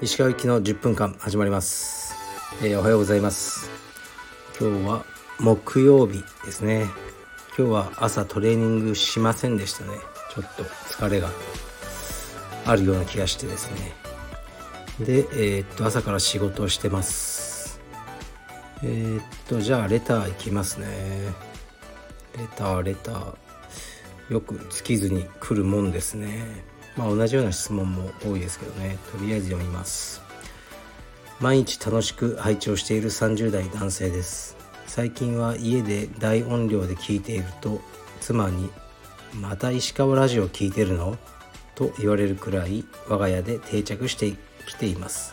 石川行きの10分間始まります、えー、おはようございます。今日は木曜日ですね。今日は朝トレーニングしませんでしたね。ちょっと疲れがあるような気がしてですね。でえー、っと朝から仕事をしてます。えー、っとじゃあレターいきますね。レターレター。よく尽きずに来るもんですね。まあ同じような質問も多いですけどね。とりあえず読みます。毎日楽しく拝聴している30代男性です。最近は家で大音量で聞いていると妻に「また石川ラジオ聞いてるの?」と言われるくらい我が家で定着してきています。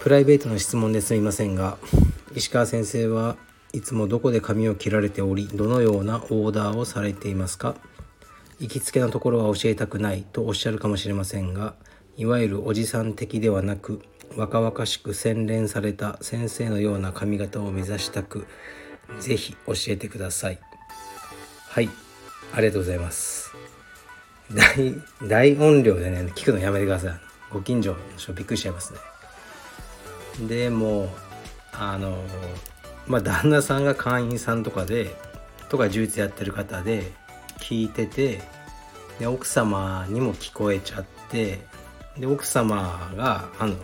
プライベートの質問ですみませんが石川先生はいつもどこで髪を切られておりどのようなオーダーをされていますか？行きつけのところは教えたくないとおっしゃるかもしれませんがいわゆるおじさん的ではなく若々しく洗練された先生のような髪型を目指したく是非教えてください。はいありがとうございます。大音量でね聞くのやめてください。ご近所の人びっくりしちゃいますね。でもあのまあ旦那さんが会員さんとかでとか充実やってる方で聞いててで奥様にも聞こえちゃってで奥様があの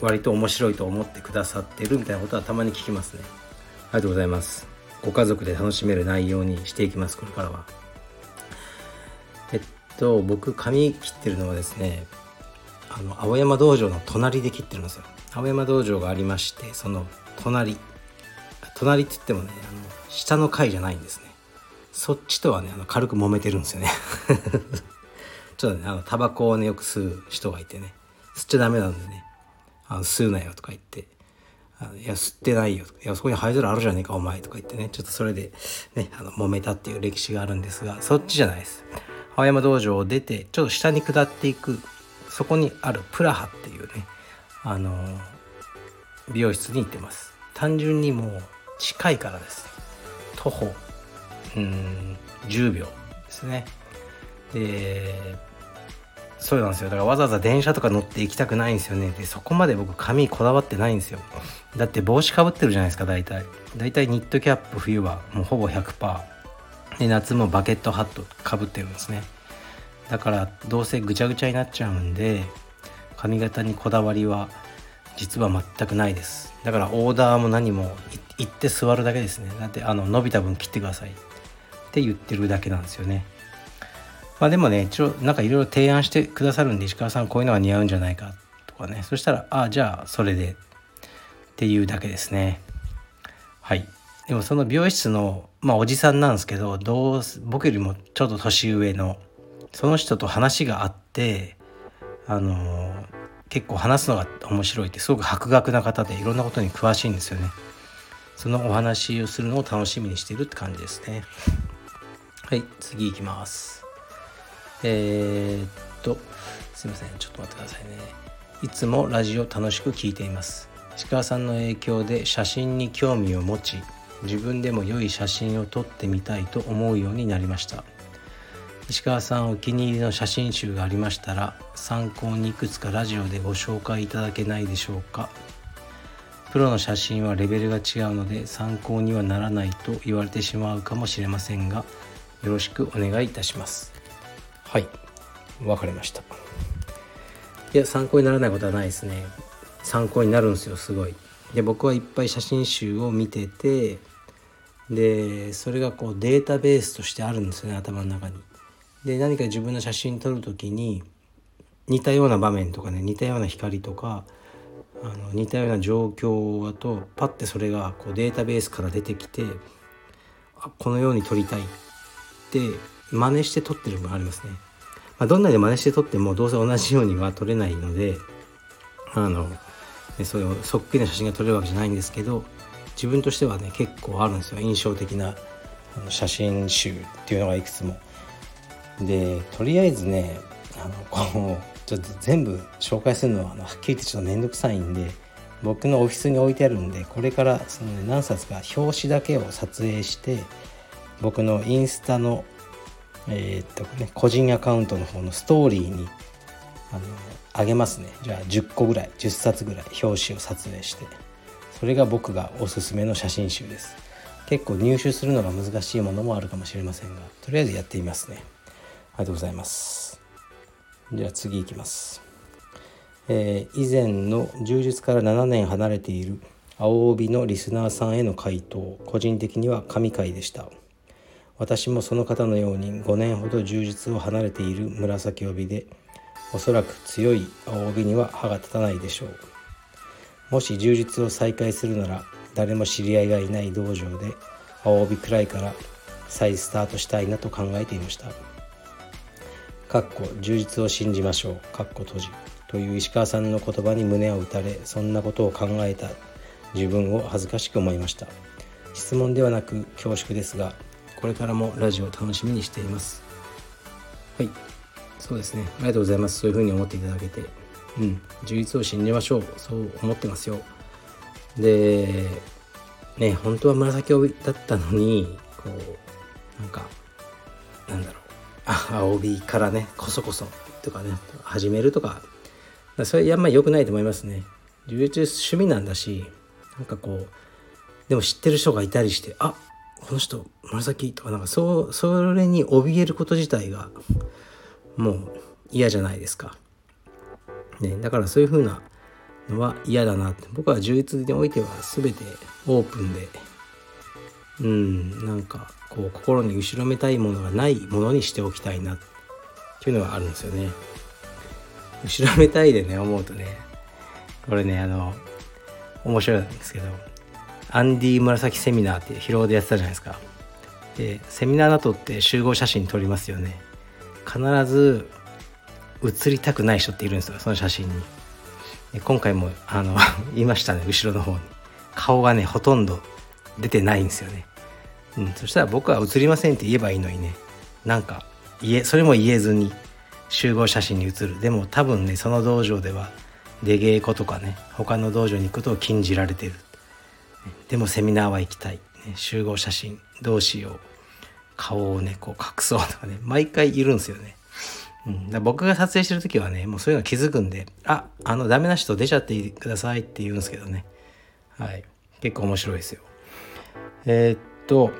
割と面白いと思ってくださってるみたいなことはたまに聞きますね。ありがとうございます。ご家族で楽しめる内容にしていきますこれからは。えっと僕髪切ってるのはですねあの青山道場の隣で切ってるんですよ。青山道場がありましてその隣。隣って言ってもねあの下の階じゃないんですね。そっちとはねあの軽く揉めてるんですよね。ちょっとねあのタバコをねよく吸う人がいてね。吸っちゃダメなんでね。あの吸うなよとか言って。あのいや吸ってないよいやそこに灰皿あるじゃねえかお前とか言ってね。ちょっとそれでねあの揉めたっていう歴史があるんですがそっちじゃないです。青山道場を出てちょっと下に下っていくそこにあるプラハっていうねあの美容室に行ってます。単純にもう近いからです。徒歩うん10秒ですね。でそうなんですよ。だからわざわざ電車とか乗って行きたくないんですよね。でそこまで僕髪こだわってないんですよ。だって帽子かぶってるじゃないですか大体。大体ニットキャップ冬はもうほぼ100%で夏もバケットハットかぶってるんですね。だからどうせぐちゃぐちゃになっちゃうんで髪型にこだわりは実は全くないです。だからオーダーも何も行って座るだけですね。だってあの伸びた分切ってください。って言ってるだけなんですよね。まあでもね一応なんかいろいろ提案してくださるんで石川さんこういうのが似合うんじゃないかとかね。そしたらああじゃあそれで。っていうだけですね。はい。でもその美容室のまあおじさんなんですけどどう僕よりもちょっと年上のその人と話があってあのー、結構話すのが面白いってすごく博学な方でいろんなことに詳しいんですよね。そのお話をするのを楽しみにしているって感じですね。はい次いきます。えー、っとすいませんちょっと待ってくださいね。いつもラジオ楽しく聞いています。石川さんの影響で写真に興味を持ち自分でも良い写真を撮ってみたいと思うようになりました。石川さんお気に入りの写真集がありましたら参考にいくつかラジオでご紹介いただけないでしょうか。プロの写真はレベルが違うので参考にはならないと言われてしまうかもしれませんがよろしくお願いいたします。はい。わかりました。いや参考にならないことはないですね。参考になるんですよすごい。で僕はいっぱい写真集を見ててでそれがこうデータベースとしてあるんですよね頭の中に。で何か自分の写真撮る時に似たような場面とかね似たような光とかあの似たような状況だとパッてそれがこうデータベースから出てきてこのように撮りたいって真似して撮ってるのがありますね。まあ、どんなに真似して撮ってもどうせ同じようには撮れないのであのそういうそっくりな写真が撮れるわけじゃないんですけど自分としてはね結構あるんですよ印象的な写真集っていうのがいくつも。でとりあえずねあのこうちょっと全部紹介するのははっきり言ってちょっと面倒くさいんで僕のオフィスに置いてあるんでこれからその、ね、何冊か表紙だけを撮影して僕のインスタのえー、っとね個人アカウントの方のストーリーにあのあげますね。じゃあ10個ぐらい10冊ぐらい表紙を撮影してそれが僕がおすすめの写真集です。結構入手するのが難しいものもあるかもしれませんがとりあえずやってみますね。りがとうございます。じゃあ次いきます。えー、以前の充実から7年離れている青帯のリスナーさんへの回答。個人的には神回でした。私もその方のように5年ほど充実を離れている紫帯でおそらく強い青帯には歯が立たないでしょう。もし充実を再開するなら誰も知り合いがいない道場で青帯くらいから再スタートしたいなと考えていました。かっこ充実を信じましょう。かっこ閉じ。という石川さんの言葉に胸を打たれそんなことを考えた。自分を恥ずかしく思いました。質問ではなく恐縮ですがこれからもラジオを楽しみにしています。はい。そうですね。ありがとうございます。そういうふうに思っていただけて。うん。充実を信じましょう。そう思ってますよ。でね本当は紫帯だったのにこうなんかなんだろう。青帯からねこそこそとかね始めるとか。それあんまり良くないと思いますね。充実趣味なんだしなんかこうでも知ってる人がいたりしてあこの人紫とかなんかそうそれに怯えること自体がもう嫌じゃないですか。ね、だからそういう風なのは嫌だなって。僕は充実においては全てオープンでうんなんかこう心に後ろめたいものがないものにしておきたいなっていうのがあるんですよね。後ろめたいでね思うとねこれねあの面白いんですけどアンディ紫セミナーって疲労でやってたじゃないですか。でセミナーだとって集合写真撮りますよね。必ず写りたくない人っているんですよその写真に。今回もあの言 いましたね後ろの方に。顔がねほとんど出てないんですよね。うんそしたら僕は写りませんって言えばいいのにね。なんか言えそれも言えずに集合写真に写る。でも多分ねその道場では出稽古とかね他の道場に行くことを禁じられてる。でもセミナーは行きたい、ね、集合写真どうしよう。顔をねこう隠そうとかね毎回いるんですよね、うん、だ僕が撮影してる時はねもうそういうの気づくんでああのダメな人出ちゃってくださいって言うんですけどね。はい。結構面白いですよ。えー、っと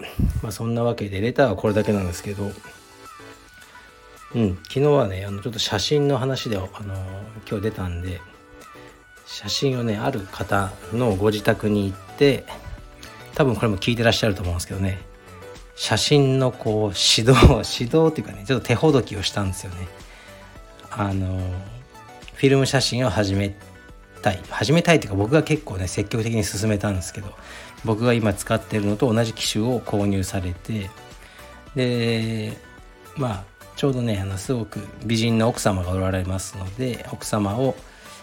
まあそんなわけでレターはこれだけなんですけどうん昨日はねあのちょっと写真の話であの今日出たんで写真をねある方のご自宅に行って多分これも聞いてらっしゃると思うんですけどね写真のこう指導 指導っていうかねちょっと手ほどきをしたんですよね。あのフィルム写真を始めたい。始めたいっていうか僕が結構ね積極的に進めたんですけど僕が今使ってるのと同じ機種を購入されてでまあちょうどねあのすごく美人な奥様がおられますので奥様を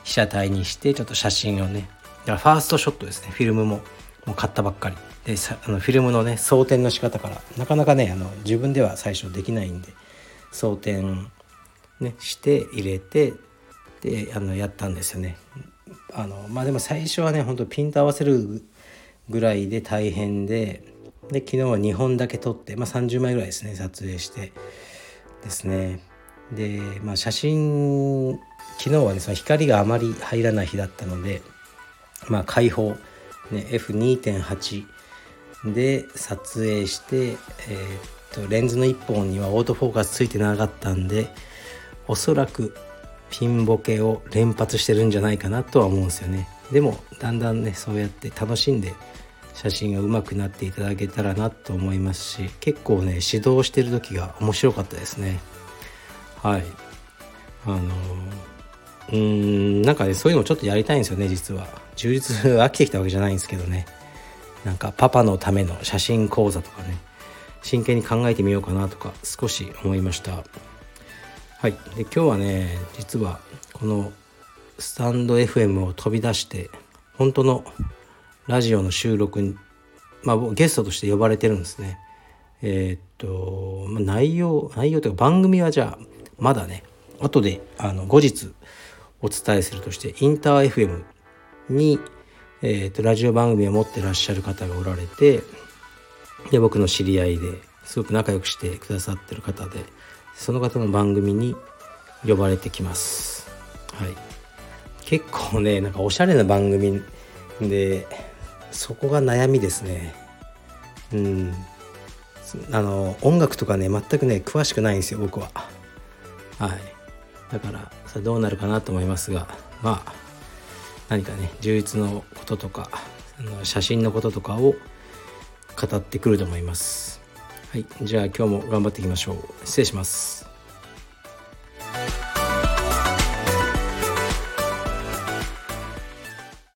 被写体にしてちょっと写真をねファーストショットですね。フィルムももう買ったばっかり。であのフィルムのね装填の仕方からなかなかねあの自分では最初できないんで装填、ね、して入れてであのやったんですよね。あのまあでも最初はねほんとピント合わせるぐらいで大変でで昨日は2本だけ撮って、まあ、30枚ぐらいですね撮影してですね。で、まあ、写真昨日はねその光があまり入らない日だったのでまあ開放、ね、F2.8 で撮影して、えー、っとレンズの1本にはオートフォーカスついてなかったんでおそらくピンボケを連発してるんじゃないかなとは思うんですよね。でもだんだんねそうやって楽しんで写真が上手くなっていただけたらなと思いますし結構ね指導してる時が面白かったですね。はい。あのうーんなんかねそういうのちょっとやりたいんですよね実は。充実飽きてきたわけじゃないんですけどね。なんかパパのための写真講座とかね。真剣に考えてみようかなとか少し思いました。はい。で今日はね実はこのスタンド FM を飛び出して本当のラジオの収録にまあゲストとして呼ばれてるんですね。えー、っと内容内容というか番組はじゃあまだね後であの後日お伝えするとしてインター FM に、えーと、ラジオ番組を持ってらっしゃる方がおられてで僕の知り合いですごく仲良くしてくださってる方でその方の番組に呼ばれてきます。はい。結構ねなんかおしゃれな番組でそこが悩みですね。うん。あの音楽とかね全くね詳しくないんですよ僕は。はい。だからさどうなるかなと思いますがまあ何かね充実のこととかあの写真のこととかを語ってくると思います。はい。じゃあ今日も頑張っていきましょう。失礼します。